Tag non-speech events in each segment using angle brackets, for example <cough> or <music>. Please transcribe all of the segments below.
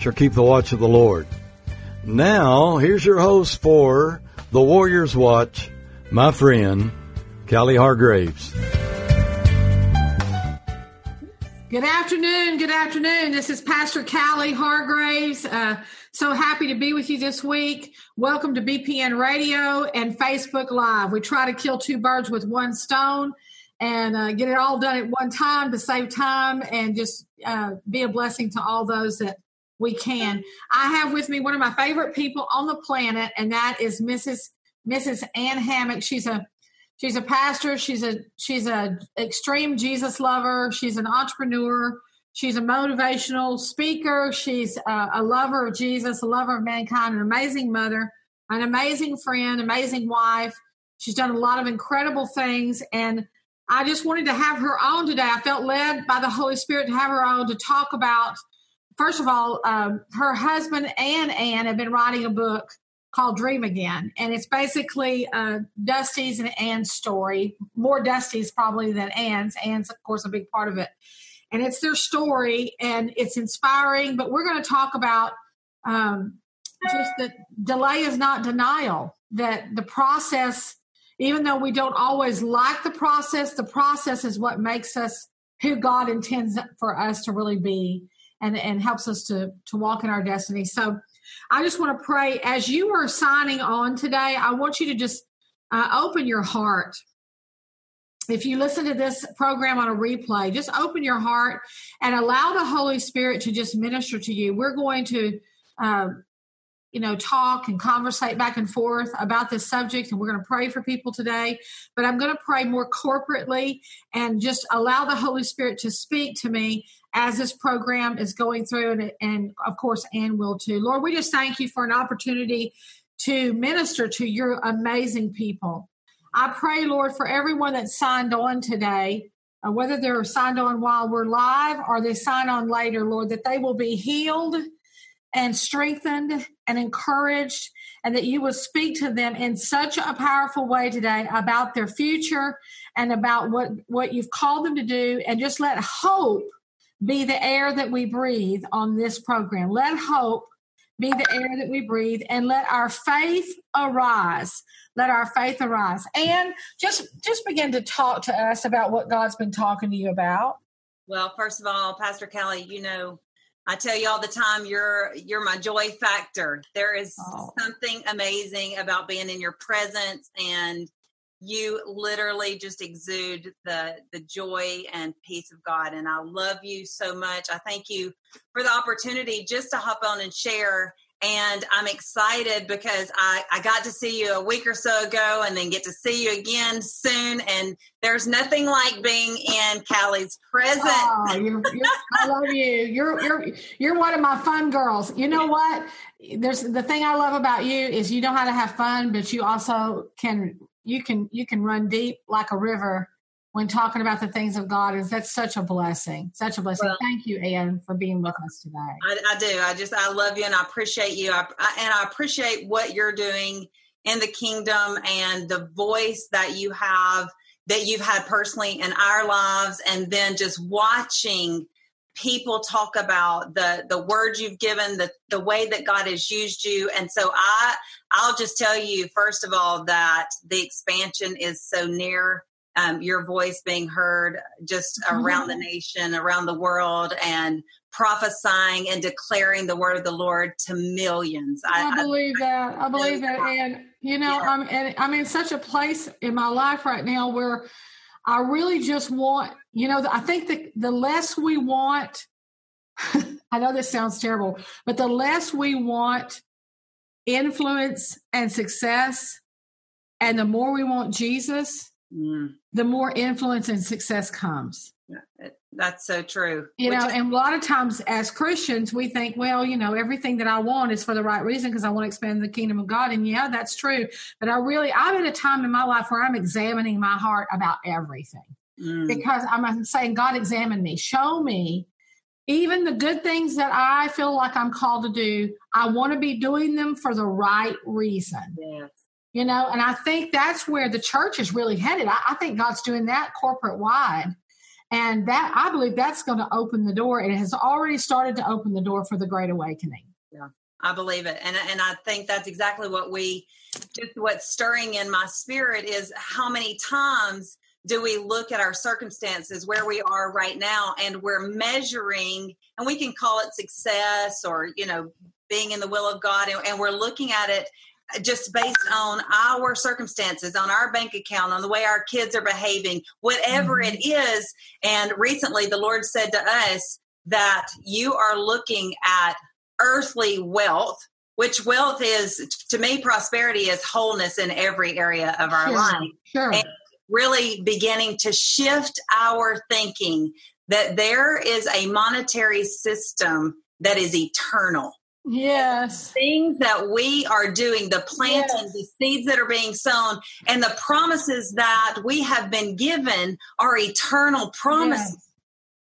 shall keep the watch of the Lord. Now, here's your host for the Warriors Watch, my friend, Callie Hargraves. Good afternoon. Good afternoon. This is Pastor Callie Hargraves. Uh, so happy to be with you this week. Welcome to BPN Radio and Facebook Live. We try to kill two birds with one stone and uh, get it all done at one time to save time and just uh, be a blessing to all those that we can. I have with me one of my favorite people on the planet, and that is Mrs. Mrs. Ann Hammock. She's a she's a pastor. She's a she's a extreme Jesus lover. She's an entrepreneur. She's a motivational speaker. She's a, a lover of Jesus, a lover of mankind, an amazing mother, an amazing friend, amazing wife. She's done a lot of incredible things. And I just wanted to have her on today. I felt led by the Holy Spirit to have her on to talk about, first of all, um, her husband and Anne have been writing a book called Dream Again. And it's basically uh, Dusty's and Anne's story, more Dusty's probably than Anne's. Ann's, of course, a big part of it and it's their story and it's inspiring. But we're going to talk about um, just that delay is not denial, that the process, even though we don't always like the process, the process is what makes us who God intends for us to really be and, and helps us to, to walk in our destiny. So I just want to pray as you are signing on today, I want you to just uh, open your heart if you listen to this program on a replay, just open your heart and allow the Holy Spirit to just minister to you. We're going to, um, you know, talk and conversate back and forth about this subject, and we're going to pray for people today. But I'm going to pray more corporately and just allow the Holy Spirit to speak to me as this program is going through, and, and of course, Ann will too. Lord, we just thank you for an opportunity to minister to your amazing people. I pray, Lord, for everyone that signed on today, uh, whether they're signed on while we're live or they sign on later, Lord, that they will be healed and strengthened and encouraged, and that you will speak to them in such a powerful way today about their future and about what, what you've called them to do, and just let hope be the air that we breathe on this program. Let hope be the air that we breathe, and let our faith arise let our faith arise and just just begin to talk to us about what god's been talking to you about well first of all pastor callie you know i tell you all the time you're you're my joy factor there is oh. something amazing about being in your presence and you literally just exude the the joy and peace of god and i love you so much i thank you for the opportunity just to hop on and share and I'm excited because I, I got to see you a week or so ago and then get to see you again soon. And there's nothing like being in Callie's presence. Oh, you're, you're, I love you. You're, you're, you're one of my fun girls. You know what? There's the thing I love about you is you know how to have fun, but you also can, you can, you can run deep like a river when talking about the things of God is that's such a blessing, such a blessing. Well, Thank you, Anne, for being with us today. I, I, do. I just I love you and I appreciate you. I, I, and I appreciate what you're doing in the kingdom and the voice that you have that you've had personally in our lives, and then just watching people talk about the the words you've given the the way that god has used you and so i i'll just tell you first of all that the expansion is so near um, your voice being heard just around mm-hmm. the nation, around the world, and prophesying and declaring the word of the Lord to millions. I, I believe I, that. I believe that. And, you know, yeah. I'm, and I'm in such a place in my life right now where I really just want, you know, I think that the less we want, <laughs> I know this sounds terrible, but the less we want influence and success, and the more we want Jesus, mm. the more influence and success comes. Yeah, it, That's so true. You Which know, is- and a lot of times as Christians, we think, well, you know, everything that I want is for the right reason because I want to expand the kingdom of God. And yeah, that's true. But I really, I'm at a time in my life where I'm examining my heart about everything mm. because I'm saying, God, examine me, show me even the good things that I feel like I'm called to do. I want to be doing them for the right reason. Yes. You know, and I think that's where the church is really headed. I, I think God's doing that corporate wide and that I believe that's going to open the door. It has already started to open the door for the Great Awakening. Yeah, I believe it, and and I think that's exactly what we just what's stirring in my spirit is how many times do we look at our circumstances where we are right now and we're measuring and we can call it success or you know being in the will of god and, and we're looking at it just based on our circumstances, on our bank account, on the way our kids are behaving, whatever mm-hmm. it is. And recently, the Lord said to us that you are looking at earthly wealth, which wealth is, to me, prosperity is wholeness in every area of our sure, life. Sure. And really beginning to shift our thinking that there is a monetary system that is eternal Yes. Things that we are doing, the planting, yes. the seeds that are being sown, and the promises that we have been given are eternal promises. Yes.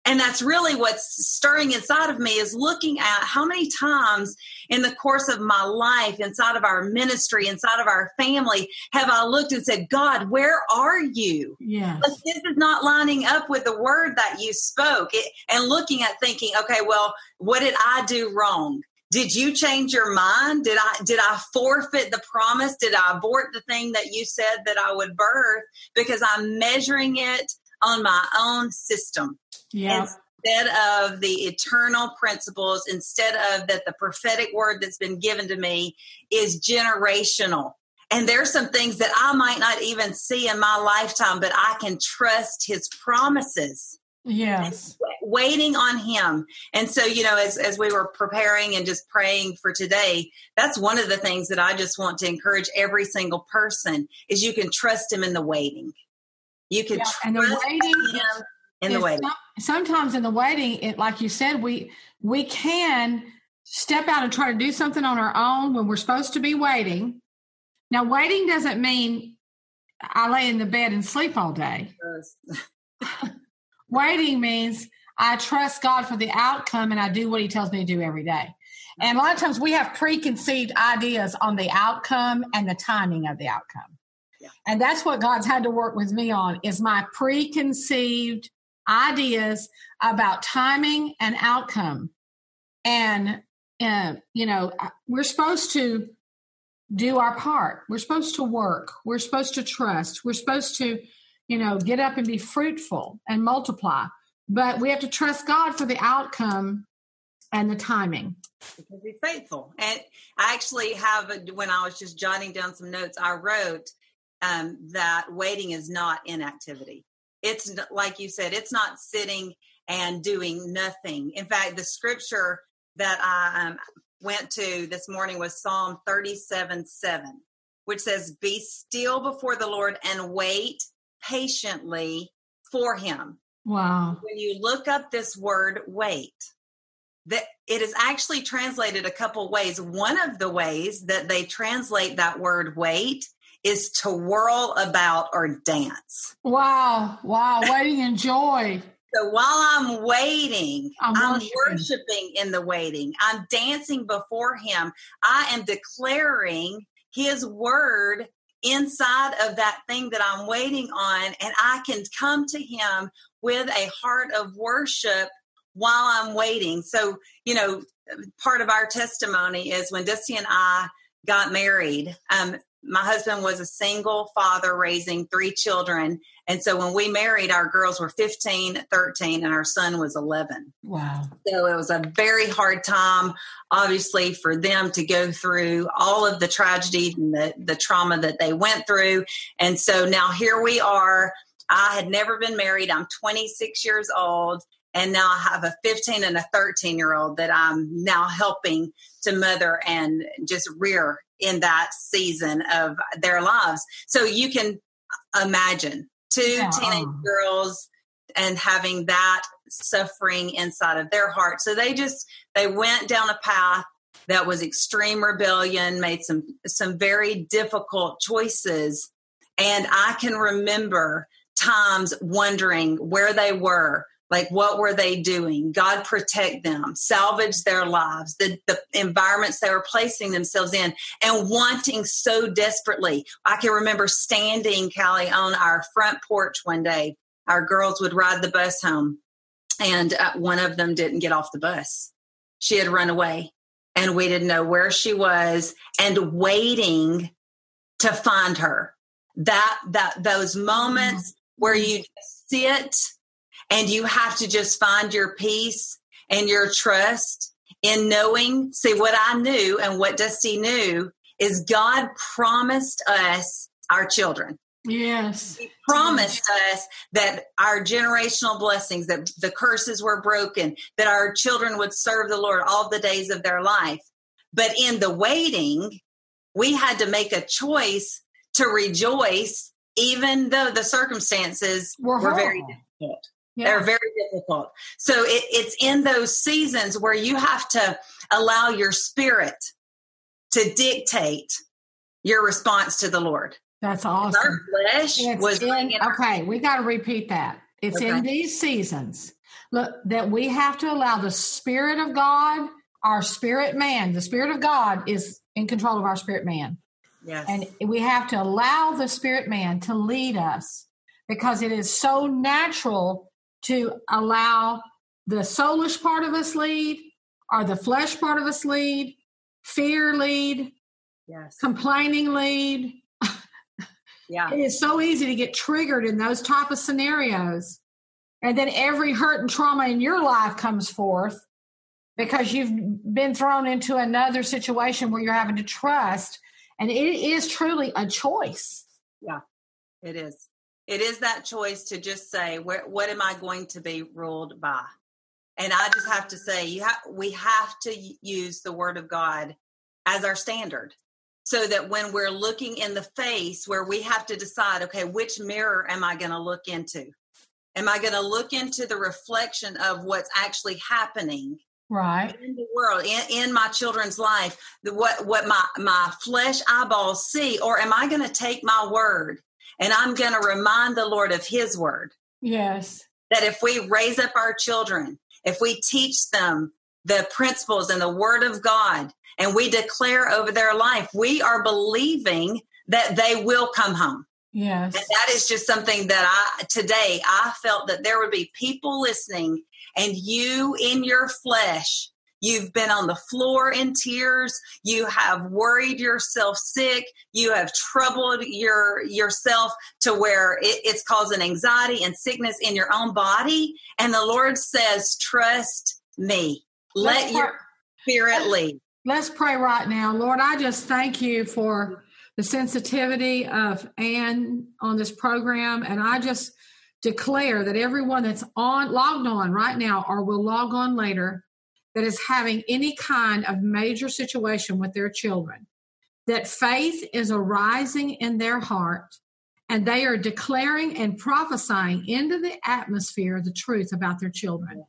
And that's really what's stirring inside of me is looking at how many times in the course of my life, inside of our ministry, inside of our family, have I looked and said, God, where are you? Yes. this is not lining up with the word that you spoke. It, and looking at thinking, okay, well, what did I do wrong? Did you change your mind? Did i did i forfeit the promise? Did i abort the thing that you said that i would birth? Because i'm measuring it on my own system. Yeah. instead of the eternal principles instead of that the prophetic word that's been given to me is generational. And there's some things that i might not even see in my lifetime but i can trust his promises Yes. Waiting on him. And so, you know, as, as we were preparing and just praying for today, that's one of the things that I just want to encourage every single person is you can trust him in the waiting. You can yeah, trust and the waiting him in the waiting. Sometimes in the waiting, it like you said, we we can step out and try to do something on our own when we're supposed to be waiting. Now, waiting doesn't mean I lay in the bed and sleep all day. <laughs> Waiting means I trust God for the outcome and I do what He tells me to do every day. And a lot of times we have preconceived ideas on the outcome and the timing of the outcome. Yeah. And that's what God's had to work with me on is my preconceived ideas about timing and outcome. And, uh, you know, we're supposed to do our part. We're supposed to work. We're supposed to trust. We're supposed to you know, get up and be fruitful and multiply. But we have to trust God for the outcome and the timing. Because he's faithful. And I actually have, a, when I was just jotting down some notes, I wrote um, that waiting is not inactivity. It's like you said, it's not sitting and doing nothing. In fact, the scripture that I um, went to this morning was Psalm 37 7, which says, Be still before the Lord and wait patiently for him. Wow. When you look up this word wait, that it is actually translated a couple ways. One of the ways that they translate that word wait is to whirl about or dance. Wow. Wow. Waiting in joy. So while I'm waiting, I'm, I'm worshiping in the waiting. I'm dancing before him. I am declaring his word inside of that thing that I'm waiting on, and I can come to Him with a heart of worship while I'm waiting. So, you know, part of our testimony is when Dusty and I got married, um, my husband was a single father raising three children. And so when we married, our girls were 15, 13, and our son was 11. Wow. So it was a very hard time, obviously, for them to go through all of the tragedy and the, the trauma that they went through. And so now here we are. I had never been married. I'm 26 years old. And now I have a 15 and a 13 year old that I'm now helping to mother and just rear in that season of their lives. So you can imagine two yeah. teenage uh-huh. girls and having that suffering inside of their heart. So they just they went down a path that was extreme rebellion, made some some very difficult choices. And I can remember times wondering where they were, like what were they doing? God protect them, salvage their lives, the, the environments they were placing themselves in, and wanting so desperately. I can remember standing, Callie, on our front porch one day. Our girls would ride the bus home, and uh, one of them didn't get off the bus. She had run away and we didn't know where she was and waiting to find her that that those moments mm-hmm. where you sit and you have to just find your peace and your trust in knowing see what i knew and what dusty knew is god promised us our children Yes. He promised us that our generational blessings, that the curses were broken, that our children would serve the Lord all the days of their life. But in the waiting, we had to make a choice to rejoice, even though the circumstances were, were very difficult. Yeah. They're very difficult. So it, it's in those seasons where you have to allow your spirit to dictate your response to the Lord. That's awesome. Our flesh it's was in, okay. We got to repeat that. It's okay. in these seasons look that we have to allow the Spirit of God, our spirit man, the Spirit of God is in control of our spirit man. Yes. And we have to allow the spirit man to lead us because it is so natural to allow the soulish part of us lead or the flesh part of us lead, fear lead, yes. complaining lead, yeah. It is so easy to get triggered in those type of scenarios. And then every hurt and trauma in your life comes forth because you've been thrown into another situation where you're having to trust. And it is truly a choice. Yeah, it is. It is that choice to just say, where, what am I going to be ruled by? And I just have to say, you have, we have to use the word of God as our standard so that when we're looking in the face where we have to decide okay which mirror am i going to look into am i going to look into the reflection of what's actually happening right in the world in, in my children's life the, what what my my flesh eyeballs see or am i going to take my word and i'm going to remind the lord of his word yes that if we raise up our children if we teach them the principles and the word of god and we declare over their life, we are believing that they will come home. Yes. And that is just something that I, today, I felt that there would be people listening and you in your flesh, you've been on the floor in tears, you have worried yourself sick, you have troubled your, yourself to where it, it's causing anxiety and sickness in your own body. And the Lord says, trust me. Let your spirit lead. Let's pray right now. Lord, I just thank you for the sensitivity of Anne on this program. And I just declare that everyone that's on logged on right now or will log on later that is having any kind of major situation with their children, that faith is arising in their heart and they are declaring and prophesying into the atmosphere the truth about their children.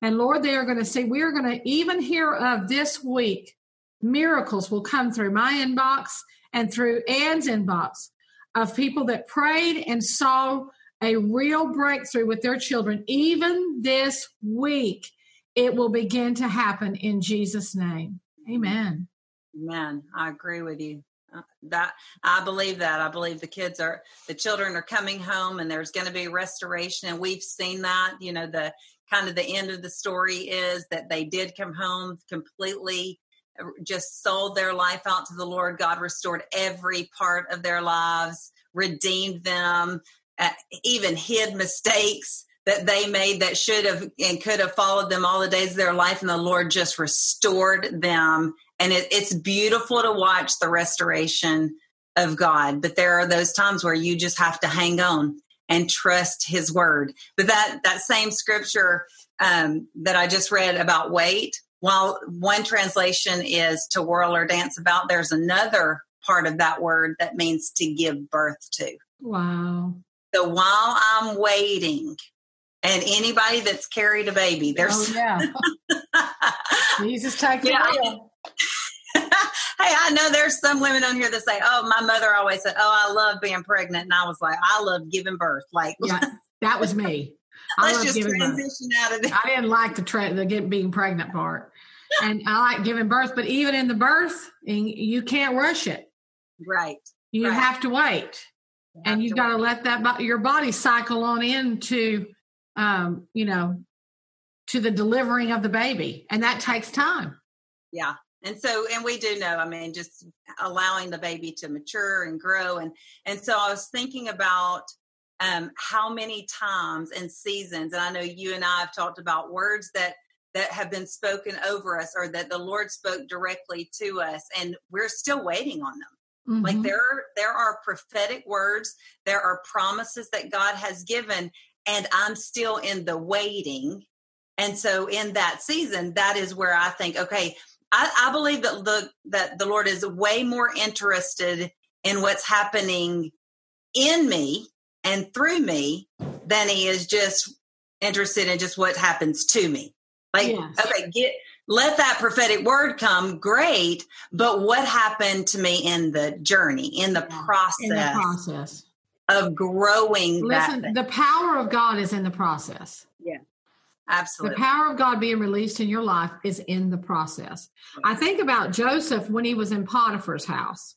And Lord, they are going to see, we are going to even hear of this week, miracles will come through my inbox and through Anne's inbox of people that prayed and saw a real breakthrough with their children. Even this week, it will begin to happen in Jesus' name. Amen. Amen. I agree with you. Uh, that I believe that I believe the kids are the children are coming home and there's going to be restoration and we've seen that you know the kind of the end of the story is that they did come home completely uh, just sold their life out to the Lord. God restored every part of their lives, redeemed them, uh, even hid mistakes that they made that should have and could have followed them all the days of their life. And the Lord just restored them. And it, it's beautiful to watch the restoration of God. But there are those times where you just have to hang on and trust his word. But that, that same scripture um, that I just read about wait, while one translation is to whirl or dance about, there's another part of that word that means to give birth to. Wow. So while I'm waiting, and anybody that's carried a baby. There's oh, yeah. <laughs> Jesus take yeah, <laughs> hey, I know there's some women on here that say, "Oh, my mother always said, oh, I love being pregnant," and I was like, "I love giving birth." Like, yeah, that was me. Let's just transition birth. out of that. I didn't like the tra- the get, being pregnant part, and I like giving birth. But even in the birth, you can't rush it. Right. You right. have to wait, you and you've got to let that your body cycle on into, um, you know, to the delivering of the baby, and that takes time. Yeah, and so and we do know i mean just allowing the baby to mature and grow. And and so i was thinking about um how many times and seasons and i know you and i have talked about words that that have been spoken over us or that the lord spoke directly to us and we're still waiting on them. Mm-hmm. like there there are prophetic words. There are promises that god has given and i'm still in the waiting and so in that season that is where i think okay I, I believe that the that the Lord is way more interested in what's happening in me and through me than he is just interested in just what happens to me. Like, yes. okay, get let that prophetic word come, great, but what happened to me in the journey, in the process, in the process of growing? Listen, the power of God is in the process. Yeah. Absolutely. The power of God being released in your life is in the process. I think about Joseph when he was in Potiphar's house.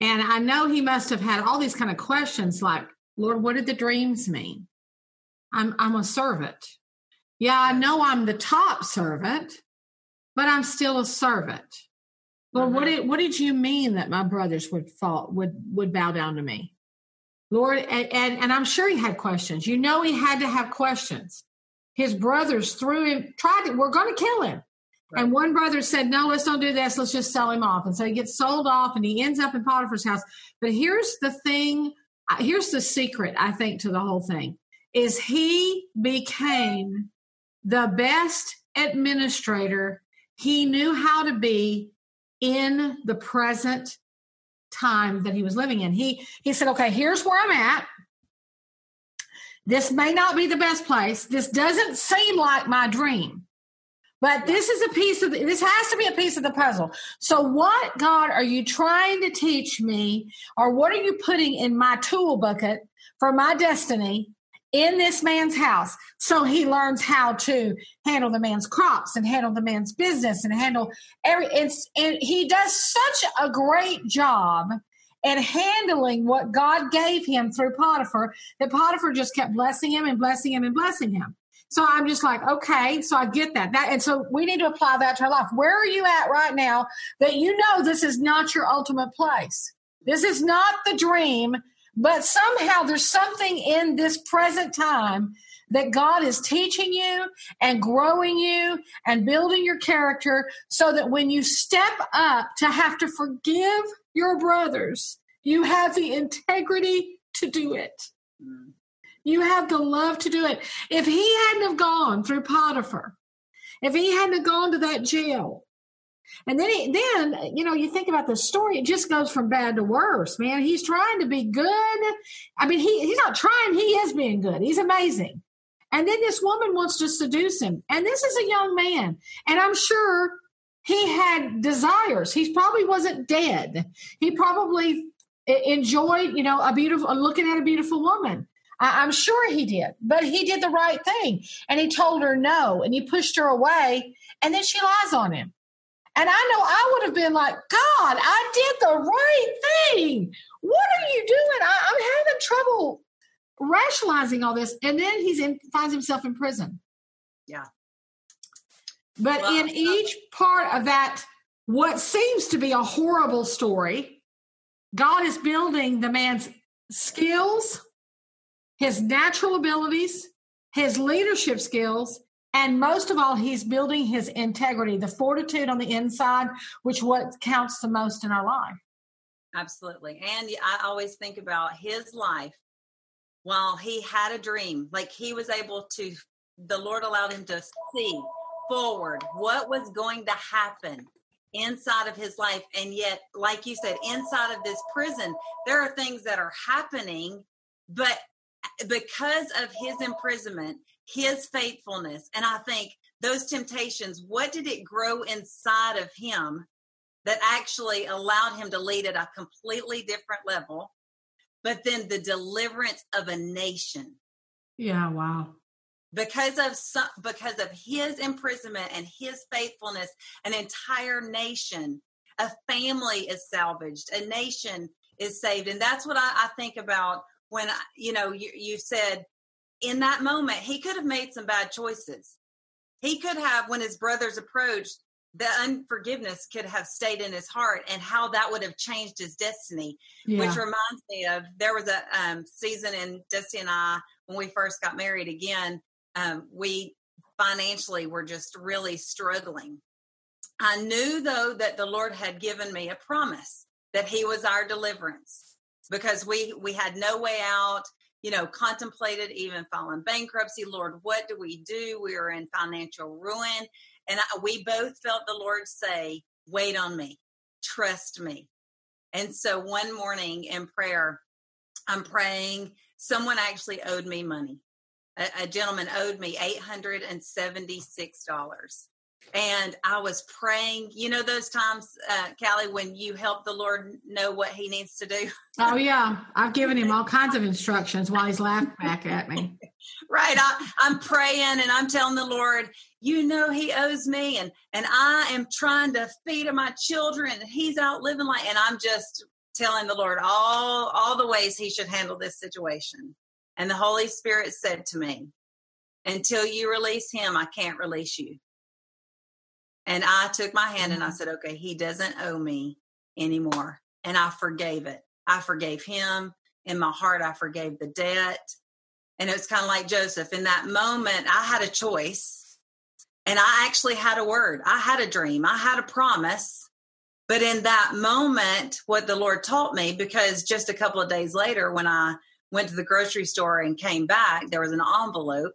And I know he must have had all these kind of questions like, Lord, what did the dreams mean? I'm I'm a servant. Yeah, I know I'm the top servant, but I'm still a servant. Lord, mm-hmm. what did what did you mean that my brothers would fall would would bow down to me? Lord, and, and, and I'm sure he had questions. You know he had to have questions his brothers threw him, tried to, we're going to kill him. Right. And one brother said, no, let's don't do this. Let's just sell him off. And so he gets sold off and he ends up in Potiphar's house. But here's the thing. Uh, here's the secret, I think, to the whole thing is he became the best administrator he knew how to be in the present time that he was living in. He he said, "Okay, here's where I'm at. This may not be the best place. This doesn't seem like my dream. But this is a piece of the, this has to be a piece of the puzzle. So what God are you trying to teach me or what are you putting in my tool bucket for my destiny in this man's house so he learns how to handle the man's crops and handle the man's business and handle every it's and he does such a great job and handling what God gave him through Potiphar, that Potiphar just kept blessing him and blessing him and blessing him. So I'm just like, okay, so I get that. That and so we need to apply that to our life. Where are you at right now that you know this is not your ultimate place? This is not the dream, but somehow there's something in this present time that God is teaching you and growing you and building your character so that when you step up to have to forgive your brothers, you have the integrity to do it. You have the love to do it. If he hadn't have gone through Potiphar, if he hadn't have gone to that jail, and then, he, then you know, you think about the story; it just goes from bad to worse. Man, he's trying to be good. I mean, he he's not trying; he is being good. He's amazing. And then this woman wants to seduce him, and this is a young man, and I'm sure he had desires. He probably wasn't dead. He probably enjoyed, you know, a beautiful uh, looking at a beautiful woman. I, am sure he did, but he did the right thing, and he told her no, and he pushed her away, and then she lies on him. And I know I would have been like, God, I did the right thing. What are you doing? I, am having trouble rationalizing all this. And then he's in finds himself in prison. Yeah. But well, in each part of that, what seems to be a horrible story, God is building the man's skills, his natural abilities, his leadership skills, and most of all, he's building his integrity, the fortitude on the inside, which what counts the most in our life. Absolutely. And I always think about his life while he had a dream, like he was able to, the Lord allowed him to see forward what was going to happen inside of his life. And yet, like you said, inside of this prison, there are things that are happening, but eh, because of his imprisonment, his faithfulness, and I think those temptations, what did it grow inside of him that actually allowed him to lead at a completely different level? But then the deliverance of a nation. Yeah, wow because of some, because of his imprisonment and his faithfulness an entire nation a family is salvaged a nation is saved and that's what i, I think about when I, you know you, you said in that moment he could have made some bad choices he could have when his brothers approached the unforgiveness could have stayed in his heart and how that would have changed his destiny yeah. which reminds me of there was a um, season in dusty and i when we first got married again um, we financially were just really struggling. I knew though that the Lord had given me a promise that He was our deliverance because we we had no way out. You know, contemplated even filing bankruptcy. Lord, what do we do? We are in financial ruin, and I, we both felt the Lord say, "Wait on me, trust me." And so one morning in prayer, I'm praying. Someone actually owed me money a, a gentleman owed me $876 and I was praying. You know those times, uh, Callie, when you help the Lord know what He needs to do. Oh yeah, I've given him <laughs> all kinds of instructions while he's laughing back at me. right, I, I'm praying and I'm telling the Lord, you know He owes me, and and I am trying to feed my children, and He's out living like, and I'm just telling the Lord all all the ways He should handle this situation. And the Holy Spirit said to me, Until you release him, I can't release you. And I took my hand and I mm-hmm. said, Okay, he doesn't owe me anymore. And I forgave it. I forgave him. In my heart, I forgave the debt. And it was kind of like Joseph. In that moment, I had a choice. And I actually had a word. I had a dream. I had a promise. But in that moment, what the Lord taught me, because just a couple of days later, when I went to the grocery store and came back, there was an envelope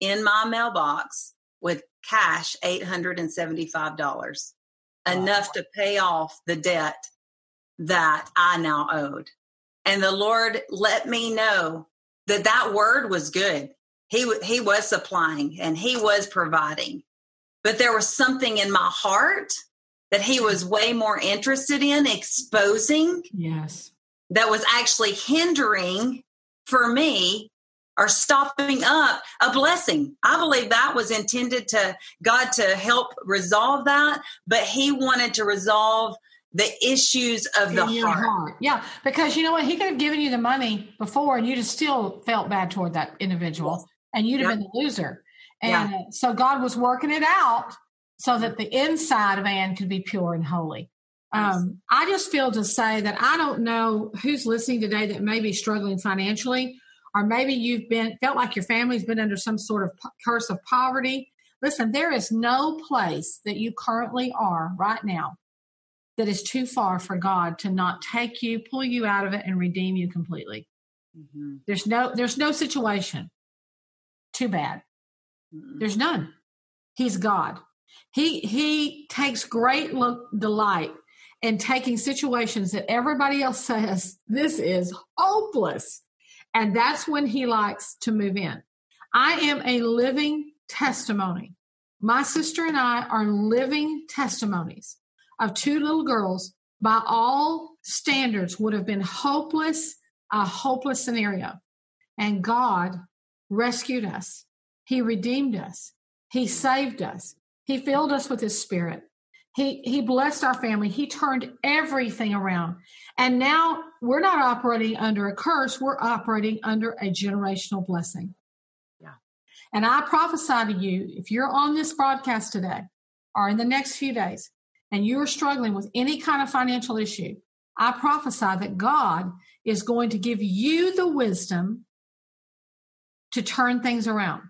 in my mailbox with cash $875, wow. enough to pay off the debt that I now owed. And the Lord let me know that that word was good. He, he was supplying and he was providing. But there was something in my heart that he was way more interested in exposing. Yes that was actually hindering for me or stopping up a blessing. I believe that was intended to God to help resolve that, but He wanted to resolve the issues of the heart. heart. Yeah, because you know what? He could have given you the money before and you'd have still felt bad toward that individual and you'd have been the loser. And yeah. so God was working it out so that the inside of Anne could be pure and holy. Um, I just feel to say that I don't know who's listening today that may be struggling financially, or maybe you've been felt like your family's been under some sort of curse of poverty. Listen, there is no place that you currently are right now that is too far for God to not take you, pull you out of it, and redeem you completely. Mm-hmm. There's no there's no situation too bad. Mm-hmm. There's none. He's God. He he takes great delight in taking situations that everybody else says this is hopeless. And that's when he likes to move in. I am a living testimony. My sister and I are living testimonies of two little girls, by all standards, would have been hopeless, a hopeless scenario. And God rescued us. He redeemed us. He saved us. He filled us with His Spirit. He he blessed our family. He turned everything around. And now we're not operating under a curse, we're operating under a generational blessing. Yeah. And I prophesy to you, if you're on this broadcast today or in the next few days and you're struggling with any kind of financial issue, I prophesy that God is going to give you the wisdom to turn things around.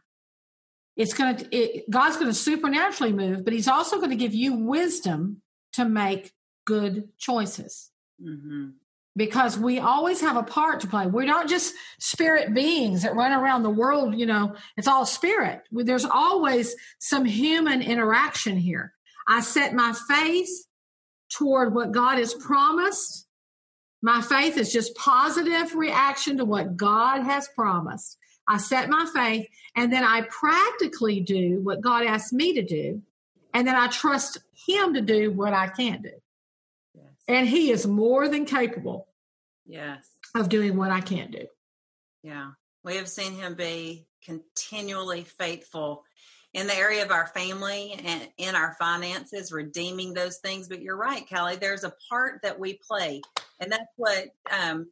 It's going to, God's going to supernaturally move, but He's also going to give you wisdom to make good choices. Mm-hmm. Because we always have a part to play. We're not just spirit beings that run around the world, you know, it's all spirit. There's always some human interaction here. I set my face toward what God has promised, My faith is just positive reaction to what God has promised. I set my faith and then I practically do what God asks me to do. And then I trust Him to do what I can't do. Yes. And He is more than capable yes. of doing what I can't do. Yeah. We have seen Him be continually faithful in the area of our family and in our finances, redeeming those things. But you're right, Callie, there's a part that we play. And that's what um,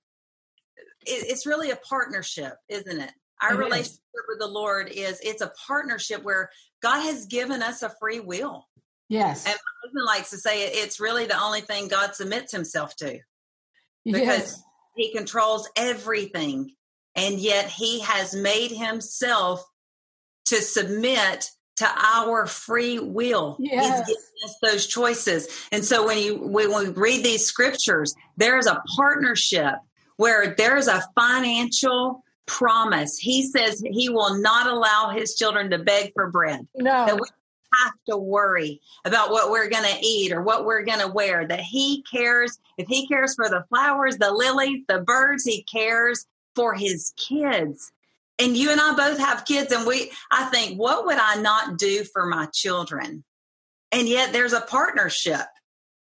it's really a partnership, isn't it? Our relationship with the Lord is it's a partnership where God has given us a free will. Yes. And my husband likes to say it's really the only thing God submits himself to. Because yes. he controls everything. And yet he has made himself to submit to our free will. Yes. He's giving us those choices. And so when you when we read these scriptures, there's a partnership where there's a financial promise. He says he will not allow his children to beg for bread. No. That we have to worry about what we're going to eat or what we're going to wear. That he cares, if he cares for the flowers, the lilies, the birds, he cares for his kids. And you and I both have kids, and we, I think, what would I not do for my children? And yet there's a partnership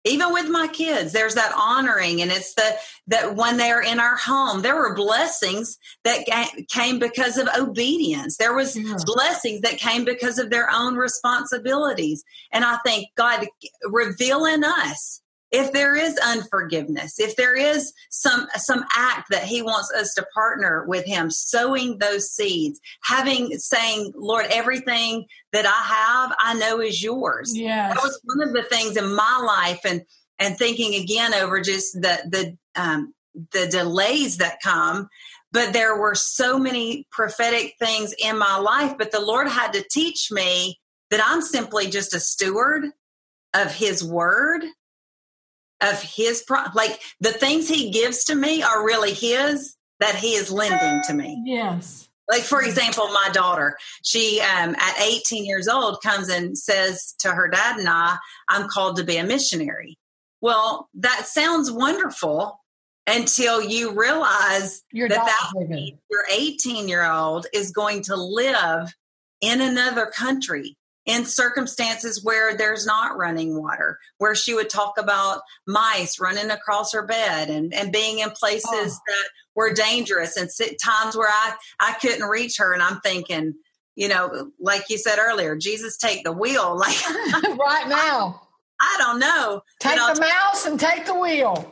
even with my kids there's that honoring and it's the that when they're in our home there were blessings that came because of obedience there was yeah. blessings that came because of their own responsibilities and i think god reveal in us if there is unforgiveness if there is some some act that he wants us to partner with him sowing those seeds having saying lord everything that i have i know is yours. Yeah that was one of the things in my life and and thinking again over just the the um the delays that come but there were so many prophetic things in my life but the lord had to teach me that i'm simply just a steward of his word of his pro- like the things he gives to me are really his that he is lending to me. Yes. Like for example my daughter she um, at 18 years old comes and says to her dad and i i'm called to be a missionary. Well that sounds wonderful until you realize Your that that your 18 year old is going to live in another country in circumstances where there's not running water, where she would talk about mice running across her bed and, and being in places oh. that were dangerous and times where I, I couldn't reach her. And I'm thinking, you know, like you said earlier, Jesus, take the wheel. <laughs> Like <laughs> right now. I, I don't know. Take the mouse and take the wheel.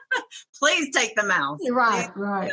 <laughs> Please take the mouse. Right, right.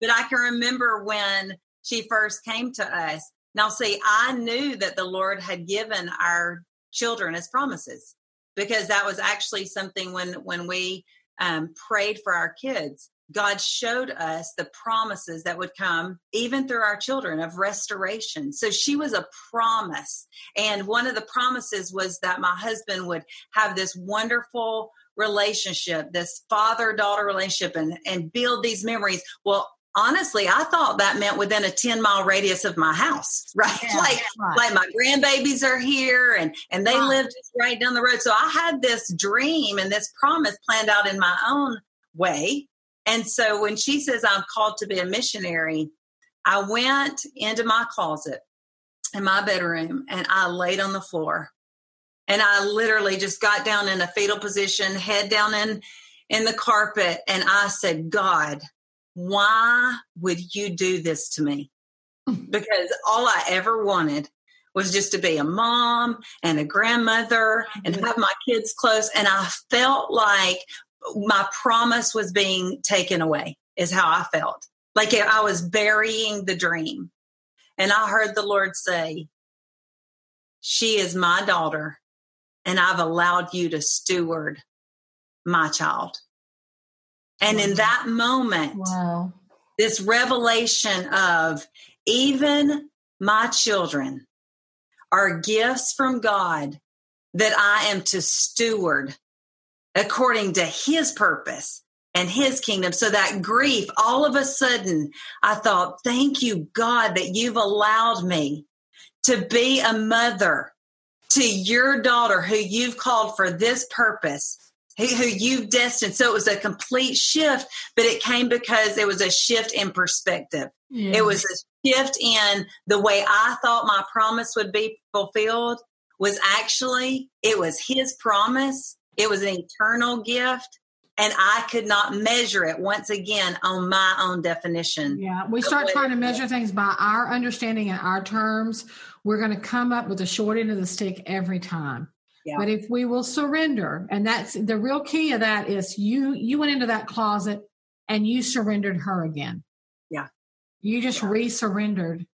But I can remember when she first came to us now, see, I knew that the Lord had given our children as promises because that was actually something when when we um, prayed for our kids. God showed us the promises that would come even through our children of restoration. So she was a promise. And one of the promises was that my husband would have this wonderful relationship, this father daughter relationship, and, and build these memories. Well, honestly, I thought that meant within a 10 mile radius of my house, <laughs> right? Yeah, like, right. like my grandbabies are here and, and they right. live just right down the road. So I had this dream and this promise planned out in my own way. And so when she says I'm called to be a missionary, I went into my closet in my bedroom and I laid on the floor. And I literally just got down in a fetal position, head down in in the carpet, and I said, God, why would you do this to me? because all I ever wanted was just to be a mom and a grandmother and have my kids close. And I felt like my promise was being taken away, is how I felt. Like I was burying the dream. And I heard the Lord say, She is my daughter, and I've allowed you to steward my child. And in that moment, wow. this revelation of even my children are gifts from God that I am to steward according to his purpose and his kingdom. So that grief, all of a sudden, I thought, thank you, God, that you've allowed me to be a mother to your daughter who you've called for this purpose who, who you've destined. So it was a complete shift, but it came because it was a shift in perspective. Yeah. It was a shift in the way I thought my promise would be fulfilled was actually, it was his promise. It was an eternal gift and I could not measure it once again on my own definition. Yeah, we start trying to measure things by our understanding and our terms. We're going to come up with the short end of the stick every time. Yeah. But if we will surrender, and that's the real key of that is you you went into that closet and you surrendered her again. Yeah. You just yeah. re-surrendered.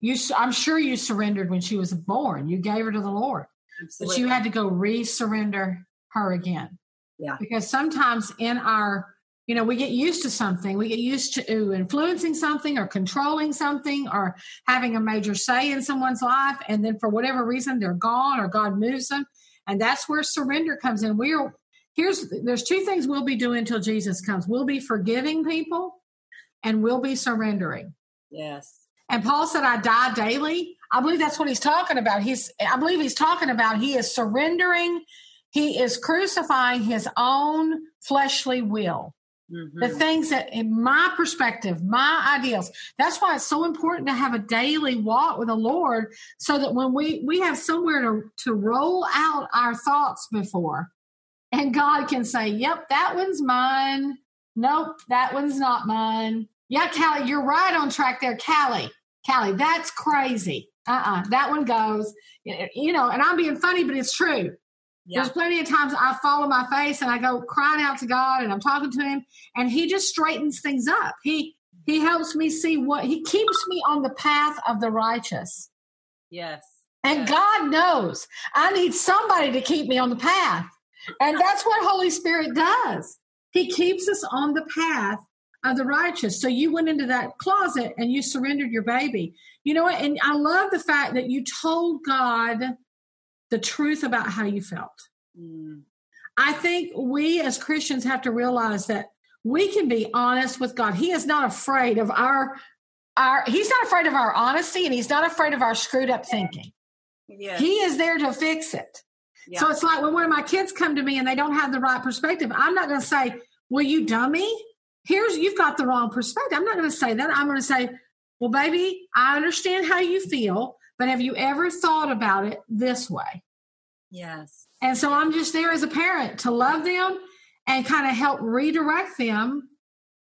You I'm sure you surrendered when she was born. You gave her to the Lord. Absolutely. But you had to go re-surrender her again. Yeah. Because sometimes in our you know, we get used to something. We get used to influencing something or controlling something or having a major say in someone's life. And then for whatever reason, they're gone or God moves them. And that's where surrender comes in. We're, here's, there's two things we'll be doing until Jesus comes. We'll be forgiving people and we'll be surrendering. Yes. And Paul said, I die daily. I believe that's what he's talking about. He's, I believe he's talking about he is surrendering, he is crucifying his own fleshly will. Mm-hmm. The things that, in my perspective, my ideals. That's why it's so important to have a daily walk with the Lord, so that when we we have somewhere to to roll out our thoughts before, and God can say, "Yep, that one's mine. Nope, that one's not mine." Yeah, Callie, you're right on track there, Callie. Callie, that's crazy. Uh-uh, that one goes. You know, and I'm being funny, but it's true. Yeah. There's plenty of times I fall on my face and I go crying out to God and I'm talking to him and he just straightens things up. He he helps me see what he keeps me on the path of the righteous. Yes. And yes. God knows I need somebody to keep me on the path. And that's what Holy Spirit does. He keeps us on the path of the righteous. So you went into that closet and you surrendered your baby. You know what? And I love the fact that you told God the truth about how you felt. Mm. I think we as Christians have to realize that we can be honest with God. He is not afraid of our our he's not afraid of our honesty and he's not afraid of our screwed up thinking. Yes. He is there to fix it. Yeah. So it's like when one of my kids come to me and they don't have the right perspective, I'm not going to say, "Well, you dummy, here's you've got the wrong perspective." I'm not going to say that. I'm going to say, "Well, baby, I understand how you feel, but have you ever thought about it this way?" Yes. And so I'm just there as a parent to love them and kind of help redirect them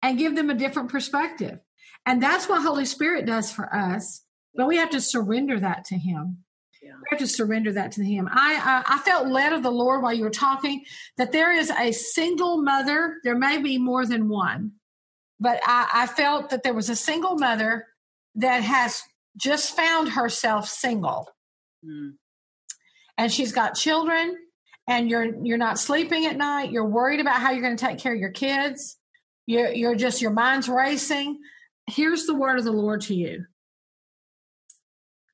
and give them a different perspective. And that's what Holy Spirit does for us. But we have to surrender that to Him. Yeah. We have to surrender that to Him. I uh, I felt led of the Lord while you were talking that there is a single mother. There may be more than one, but I, I felt that there was a single mother that has just found herself single. Mm. And she's got children and you're you're not sleeping at night. You're worried about how you're going to take care of your kids. You're, you're just your mind's racing. Here's the word of the lord to you.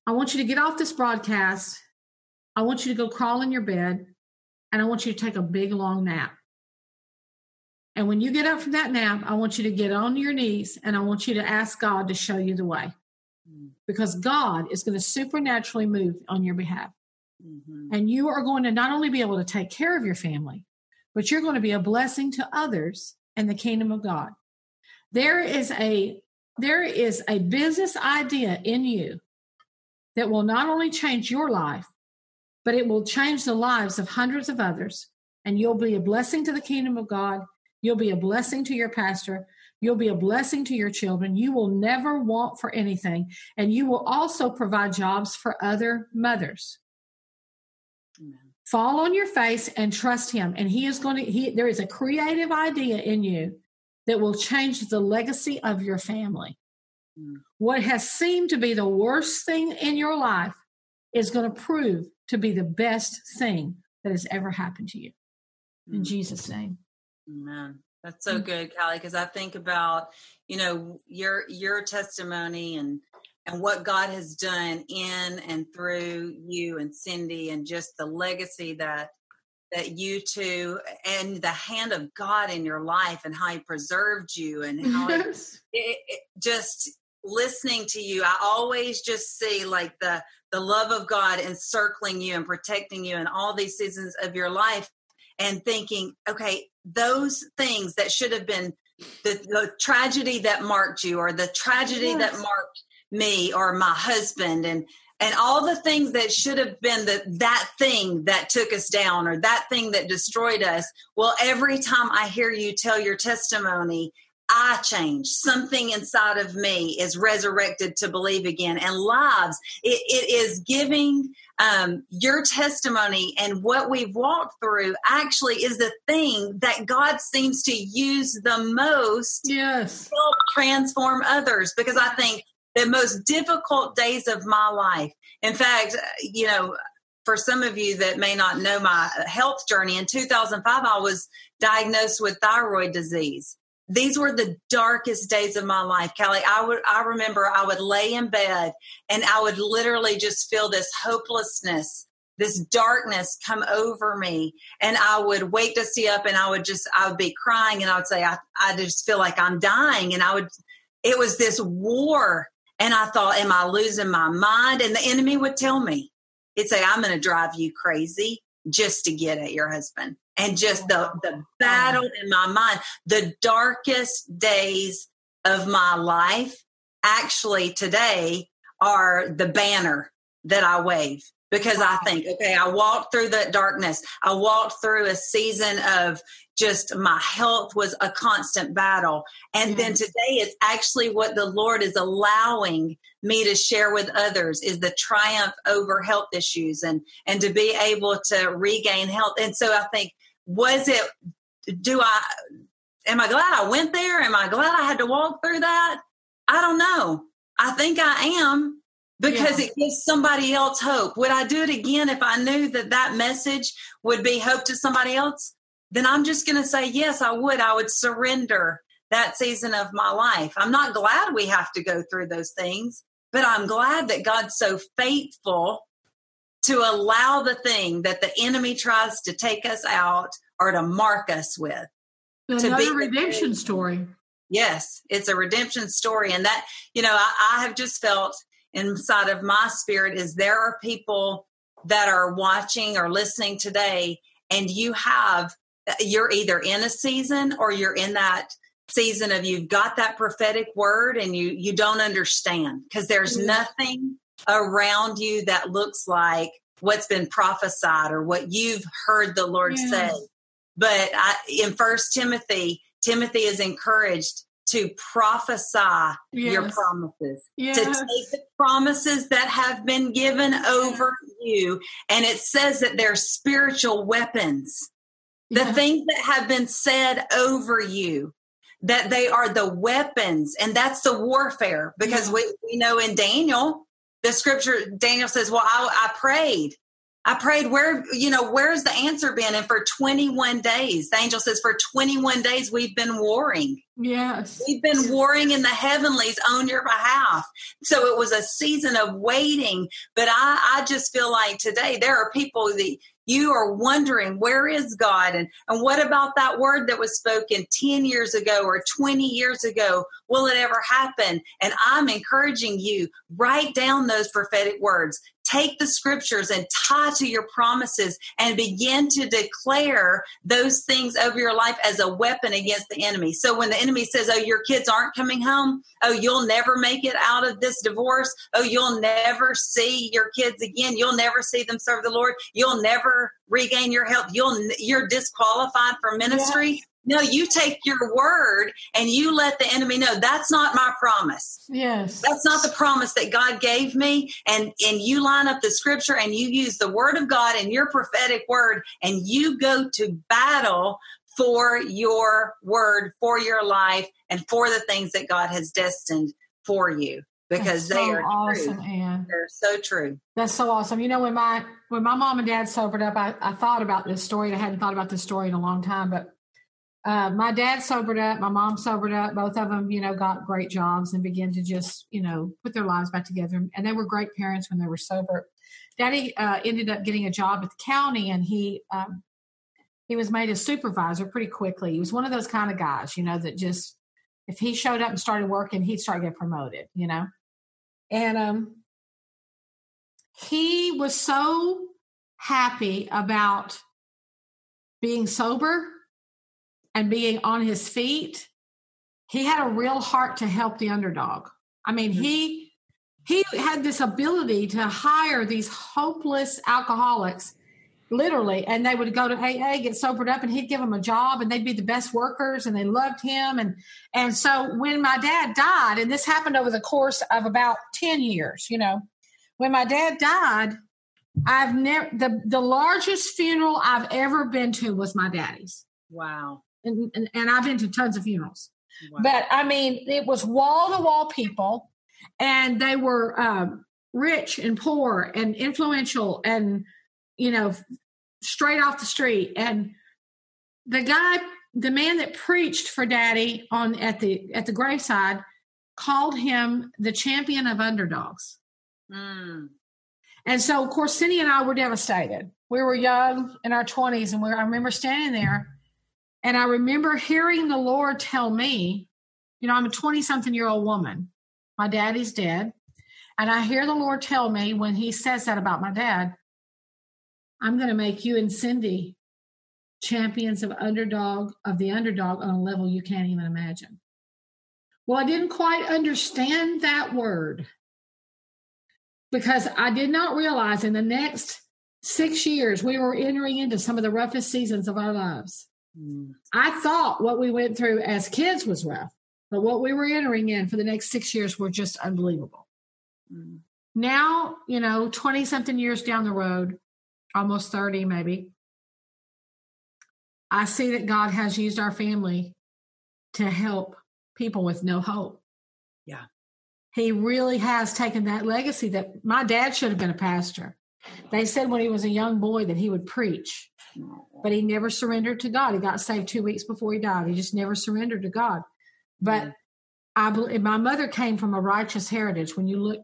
I want you to get off this broadcast. I want you to go crawl in your bed and i want you to take a big long nap. And when you get up from that nap i want you to get on your knees and i want you to ask god to show you the way. Because god is going to supernaturally move on your behalf Mm-hmm. And you are going to not only be able to take care of your family, but you're going to be a blessing to others and the kingdom of God. There is a there is a business idea in you that will not only change your life, but it will change the lives of hundreds of others. And you'll be a blessing to the kingdom of God. You'll be a blessing to your pastor. You'll be a blessing to your children. You will never want for anything. And you will also provide jobs for other mothers. Fall on your face and trust him. And he is going to, he, there is a creative idea in you that will change the legacy of your family. Mm. What has seemed to be the worst thing in your life is going to prove to be the best thing that has ever happened to you. In mm. Jesus' name. Amen. That's so mm. good, Callie, because I think about, you know, your your testimony and and what God has done in and through you and Cindy and just the legacy that that you two and the hand of God in your life and how he preserved you and <laughs> how it, it, it, just listening to you I always just see like the the love of God encircling you and protecting you in all these seasons of your life and thinking, okay, those things that should have been the, the tragedy that marked you or the tragedy yes. that marked me or my husband and and all the things that should have been the that thing that took us down or that thing that destroyed us well every time i hear you tell your testimony I change. Something inside of me is resurrected to believe again. And lives, it, it is giving um, your testimony and what we've walked through actually is the thing that God seems to use the most yes. to help transform others. Because I think the most difficult days of my life, in fact, you know, for some of you that may not know my health journey, in 2005, I was diagnosed with thyroid disease these were the darkest days of my life Callie. I would i remember i would lay in bed and i would literally just feel this hopelessness this darkness come over me. And i would wake to see up and i would just i would be crying and i would say i, I just feel like i'm dying. And i would it was this war and i thought am i losing my mind? And the enemy would tell me. He'd say i'm to drive you crazy just to get at your husband and just the the battle in my mind the darkest days of my life actually today are the banner that I wave because I think, okay, I walked through that darkness. I walked through a season of just my health was a constant battle. And mm-hmm. then today it's actually what the Lord is allowing me to share with others is the triumph over health issues and and to be able to regain health. And so I think was it do I am I glad I went there? Am I glad I had to walk through that? I don't know. I think I am because yeah. it gives somebody else hope. Would I do it again if I knew that that message would be hope to somebody else? Then I'm just going to say, yes, I would. I would surrender that season of my life. I'm not glad we have to go through those things, but I'm glad that God's so faithful to allow the thing that the enemy tries to take us out or to mark us with. Another to be redemption story. Yes, it's a redemption story. And that, you know, I, I have just felt inside of my spirit is there are people that are watching or listening today, and you have, uh, you're either in a season or you're in that season of you've got that prophetic word and you you don't understand because there's mm-hmm. nothing around you that looks like what's been prophesied or what you've heard the Lord yes. say. But I, in First Timothy, Timothy is encouraged to prophesy yes. your promises, yes. to take the promises that have been given over you. And it says that they're spiritual weapons. The things that have been said over you, that they are the weapons, and that's the warfare. Because mm-hmm. we, we know in Daniel, the scripture daniel says well I, I, prayed. I prayed where you know where's the answer been? And for 21 days the angel says for 21 days we've been warring. Yes. We've been warring in the heavenlies on your behalf. So it was a season of waiting but i i just feel like today there are people that you are wondering where is god? And, and what about that word that was spoken 10 years ago or 20 years ago? Will it ever happen? And i'm encouraging you write down those prophetic words take the scriptures and tie to your promises and begin to declare those things over your life as a weapon against the enemy. So when the enemy says oh your kids aren't coming home. Oh you'll never make it out of this divorce. Oh you'll never see your kids again. You'll never see them serve the lord. You'll never regain your health. You'll you're disqualified for ministry. No, you take your word and you let the enemy know that's not my promise. Yes. That's not the promise that God gave me. And and you line up the scripture and you use the word of God and your prophetic word and you go to battle for your word, for your life, and for the things that God has destined for you because they are awesome, true. Anne. They're so true. That's so awesome. You know, when my when my mom and dad sobered up, I, I thought about this story. I hadn't thought about this story in a long time, but uh, my dad sobered up, my mom sobered up. Both of them, you know, got great jobs and began to just, you know, put their lives back together. And they were great parents when they were sober. Daddy uh, ended up getting a job at the county, and he um, he was made a supervisor pretty quickly. He was one of those kind of guys, you know, that just if he showed up and started working, he'd start getting promoted, you know. And um, he was so happy about being sober and being on his feet, he had a real heart to help the underdog. I mean, mm-hmm. he he had this ability to hire these hopeless alcoholics literally and they would go to aa get sobered up and he'd give them a job and they'd be the best workers and they loved him and and so when my dad died and this happened over the course of about 10 years you know when my dad died i've never the the largest funeral i've ever been to was my daddy's. Wow and and, and i've been to tons of funerals wow. but i mean it was wall to wall people and they were um, rich and poor and influential and you know straight off the street and the guy the man that preached for daddy on at the at the graveside called him the champion of underdogs mm. and so of course cindy and i were devastated we were young in our 20s and we, i remember standing there and i remember hearing the lord tell me you know i'm a 20 something year old woman my daddy's dead. And I hear the Lord tell me when he says that about my dad, I'm going to make you and Cindy champions of underdog of the underdog on a level you can't even imagine. Well, I didn't quite understand that word because I did not realize in the next six years we were entering into some of the roughest seasons of our lives. I thought what we went through as kids was rough. But what we were entering in for the next six years were just unbelievable. Mm. Now, you know, 20 something years down the road, almost 30 maybe, I see that God has used our family to help people with no hope. Yeah. He really has taken that legacy that my dad should have been a pastor. They said when he was a young boy that he would preach, but he never surrendered to God. He got saved two weeks before he died. He just never surrendered to God. But mm. I believe my mother came from a righteous heritage. When you look,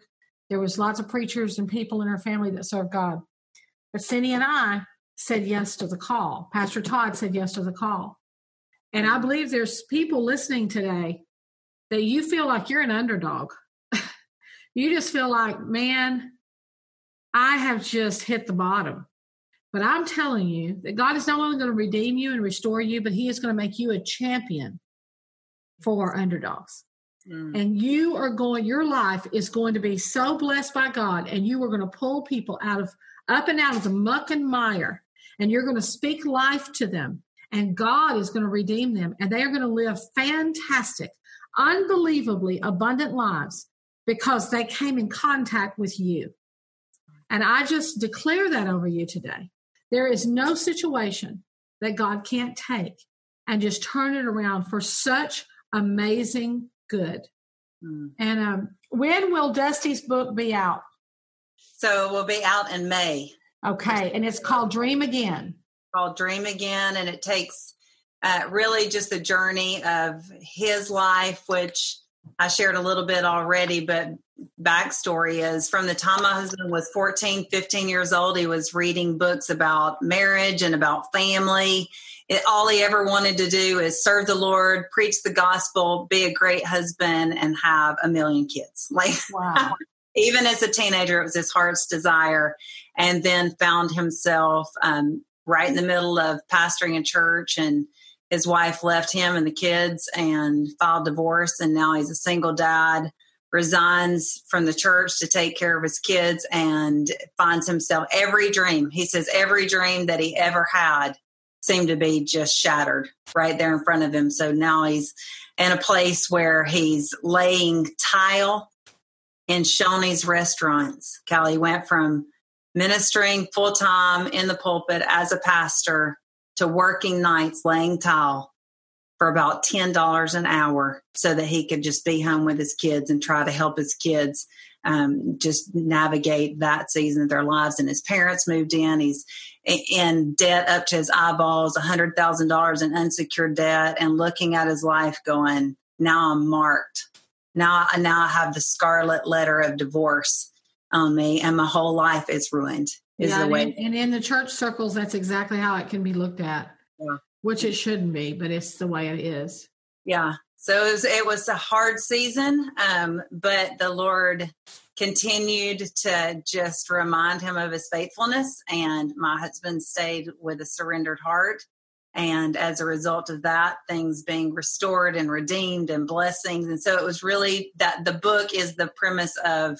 there was lots of preachers and people in her family that served God. But Cindy and I said yes to the call. Pastor Todd said yes to the call. And I believe there's people listening today that you feel like you're an underdog. <laughs> you just feel like, man, I have just hit the bottom. But I'm telling you that God is not only going to redeem you and restore you, but He is going to make you a champion for underdogs. Mm. And you are going, your life is going to be so blessed by God, and you are going to pull people out of up and out of the muck and mire, and you're going to speak life to them, and God is going to redeem them, and they are going to live fantastic, unbelievably abundant lives because they came in contact with you. And I just declare that over you today. There is no situation that God can't take and just turn it around for such amazing good. Mm. And um, when will Dusty's book be out? So it will be out in May. Okay, and it's called Dream Again. Called Dream Again, and it takes uh, really just the journey of his life, which I shared a little bit already, but backstory is from the time my husband was 14, 15 years old, he was reading books about marriage and about family it, all he ever wanted to do is serve the Lord, preach the gospel, be a great husband, and have a million kids. <laughs> Like, wow. <laughs> even as a teenager, it was his heart's desire. And then found himself um, right in the middle of pastoring a church, and his wife left him and the kids and filed divorce. And now he's a single dad resigns from the church to take care of his kids and finds himself every dream. He says every dream that he ever had seemed to be just shattered right there in front of him. So now he's in a place where he's laying tile in Shoney's restaurants. Callie went from ministering full time in the pulpit as a pastor to working nights laying tile for about $10 an hour so that he could just be home with his kids and try to help his kids um, just navigate that season of their lives. And his parents moved in. He's in debt up to his eyeballs, $100,000 in unsecured debt, and looking at his life going, now I'm marked. Now, now I have the scarlet letter of divorce on me, and my whole life is ruined. Is yeah, the way. And, and in the church circles, that's exactly how it can be looked at. Yeah. Which it shouldn't be, but it's the way it is. Yeah. So it was, it was a hard season, um, but the Lord continued to just remind him of his faithfulness. And my husband stayed with a surrendered heart. and as a result of that things being restored and redeemed and blessings and so it was really that the book is the premise of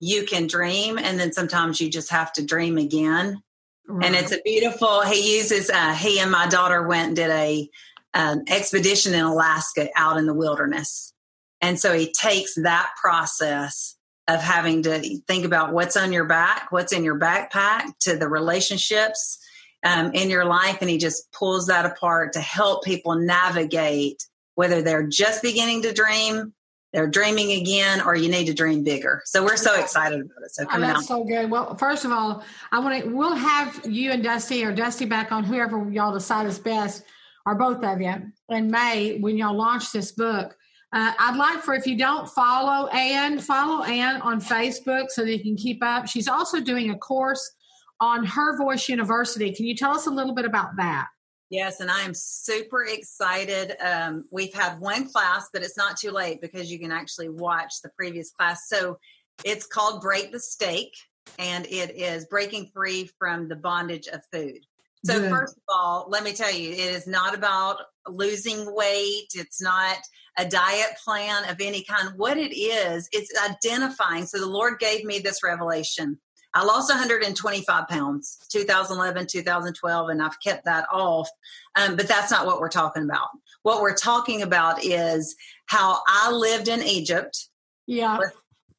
you can dream and then sometimes you just have to dream again right. and it's a beautiful he uses uh, he and my daughter went and did a an expedition in alaska out in the wilderness and so he takes that process of having to think about what's on your back what's in your backpack to the relationships um, in your life and he just pulls that apart to help people navigate whether they're just beginning to dream they're dreaming again or you need to dream bigger so we're so excited about it so come oh, that's out. so good well first of all i want to we'll have you and dusty or dusty back on whoever y'all decide is best or both of you in may when y'all launch this book uh, I'd like for if you don't follow Ann, follow Ann on Facebook so that you can keep up. She's also doing a course on Her Voice University. Can you tell us a little bit about that? Yes, and I am super excited. Um, we've had one class, but it's not too late because you can actually watch the previous class. So it's called Break the Steak, and it is breaking free from the bondage of food. So, Good. first of all, let me tell you, it is not about losing weight. It's not a diet plan of any kind. What it is, it's identifying. So, the Lord gave me this revelation I lost 125 pounds, 2011, 2012, and I've kept that off. Um, but that's not what we're talking about. What we're talking about is how I lived in Egypt. Yeah. With,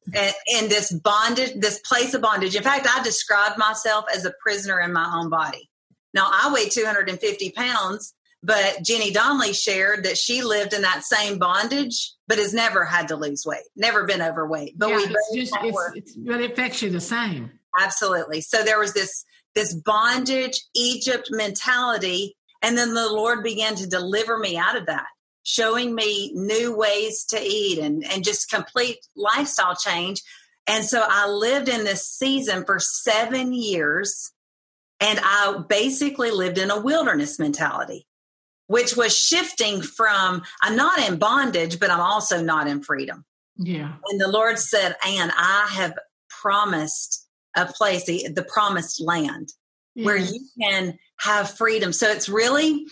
in this bondage, this place of bondage. In fact, I described myself as a prisoner in my own body. Now, I weigh 250 pounds, but Jenny Donnelly shared that she lived in that same bondage, but has never had to lose weight, never been overweight. But yeah, we it's just, it's, it's, but it affects you the same. Absolutely. So there was this this bondage Egypt mentality and then the Lord began to deliver me out of that, showing me new ways to eat and and just complete lifestyle change. And so I lived in this season for 7 years and I basically lived in a wilderness mentality which was shifting from I'm not in bondage, but I'm also not in freedom. Yeah. And the Lord said, Ann, I have promised a place, the, the promised land, where you can have freedom. So it's really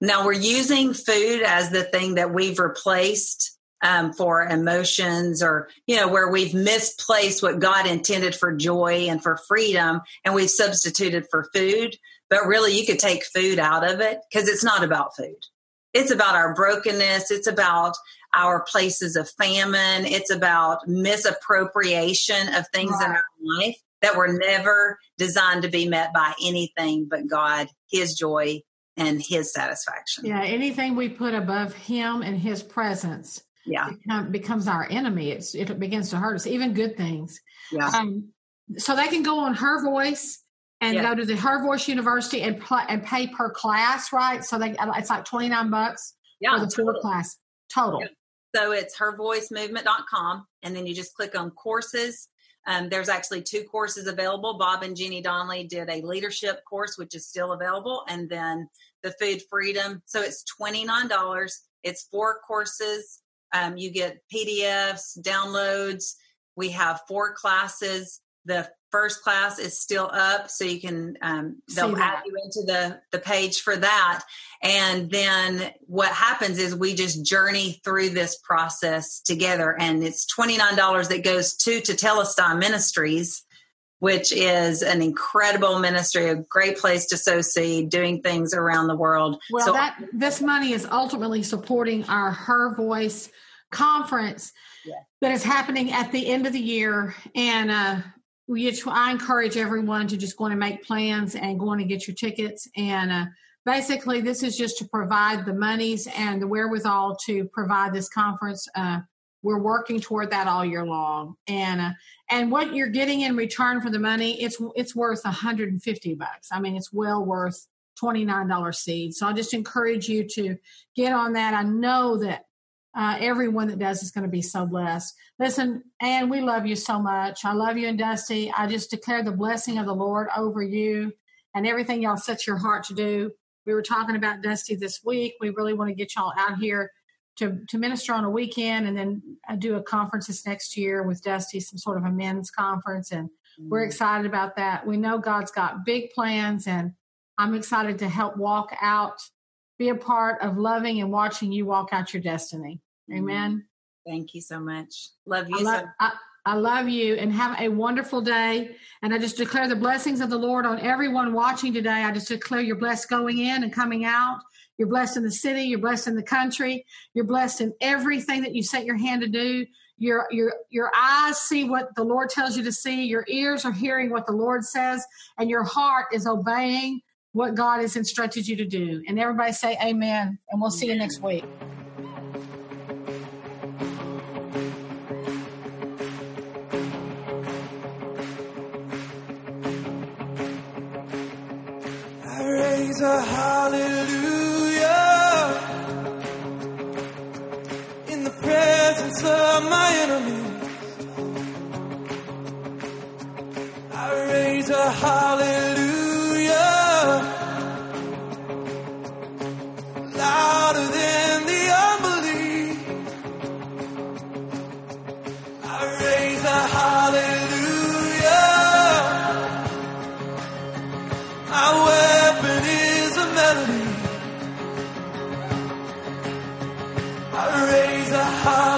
now we're using food as the thing that we've replaced um, for emotions or you know where we've misplaced what god intended for joy and for freedom and we've substituted for food. But really you could take food out of it because it's not about food. It's about our brokenness. It's about our places of famine. It's about misappropriation of things right. in our life that were never designed to be met by anything but God, His joy, and His satisfaction. Yeah, anything we put above Him and His presence yeah. Become, becomes our enemy. It's, it begins to hurt us, even good things. Yeah. Um, so they can go on Her Voice and yeah. go to the Her Voice University and pl- and pay per class, right? So they it's like twenty nine bucks yeah, for the total. class total. Yeah. So it's hervoicemovement.com, and then you just click on courses, um, there's actually two courses available. Bob and Jeannie Donnelly did a leadership course, which is still available, and then the food freedom. So it's $29. It's four courses. Um, you get PDFs, downloads. We have four classes. The first class is still up so you can um, they'll add you into the the page for that. And then what happens is we just journey through this process together and it's $29 that goes to to Tetelestai Ministries which is an incredible ministry a great place to sow seed doing things around the world. Well so, that this money is ultimately supporting our her voice conference yeah. that is happening at the end of the year. And uh, I encourage everyone to just go and make plans and go and get your tickets. And uh, basically, this is just to provide the monies and the wherewithal to provide this conference. Uh, we're working toward that all year long, and uh, and what you're getting in return for the money, it's it's worth 150 bucks. I mean, it's well worth $29 seed. So I just encourage you to get on that. I know that uh, everyone that does is going to be so blessed. Listen, Ann, we love you so much. I love you and Dusty. I just declare the blessing of the Lord over you and everything y'all set your heart to do. We were talking about Dusty this week. We really want to get y'all out here to, to minister on a weekend and then uh, do a conference this next year with Dusty, some sort of a men's conference. And mm-hmm. we're excited about that. We know God's got big plans, and I'm excited to help walk out be a part of loving and watching you walk out your destiny. Mm-hmm. Amen. Thank you so much. Love you. I love, I, I love you and have a wonderful day. And I just declare the blessings of the Lord on everyone watching today. I just declare you're blessed going in and coming out. You're blessed in the city. You're blessed in the country. You're blessed in everything that you set your hand to do. Your, your, your eyes see what the Lord tells you to see. Your ears are hearing what the Lord says. And your heart is obeying what God has instructed you to do. And everybody say amen. And we'll see you next week. a I raise a hallelujah.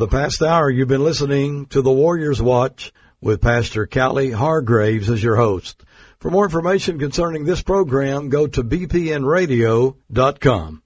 the past hour, you've been listening to the Warriors Watch with Pastor Callie Hargraves as your host. For more information concerning this program, go to bpnradio.com.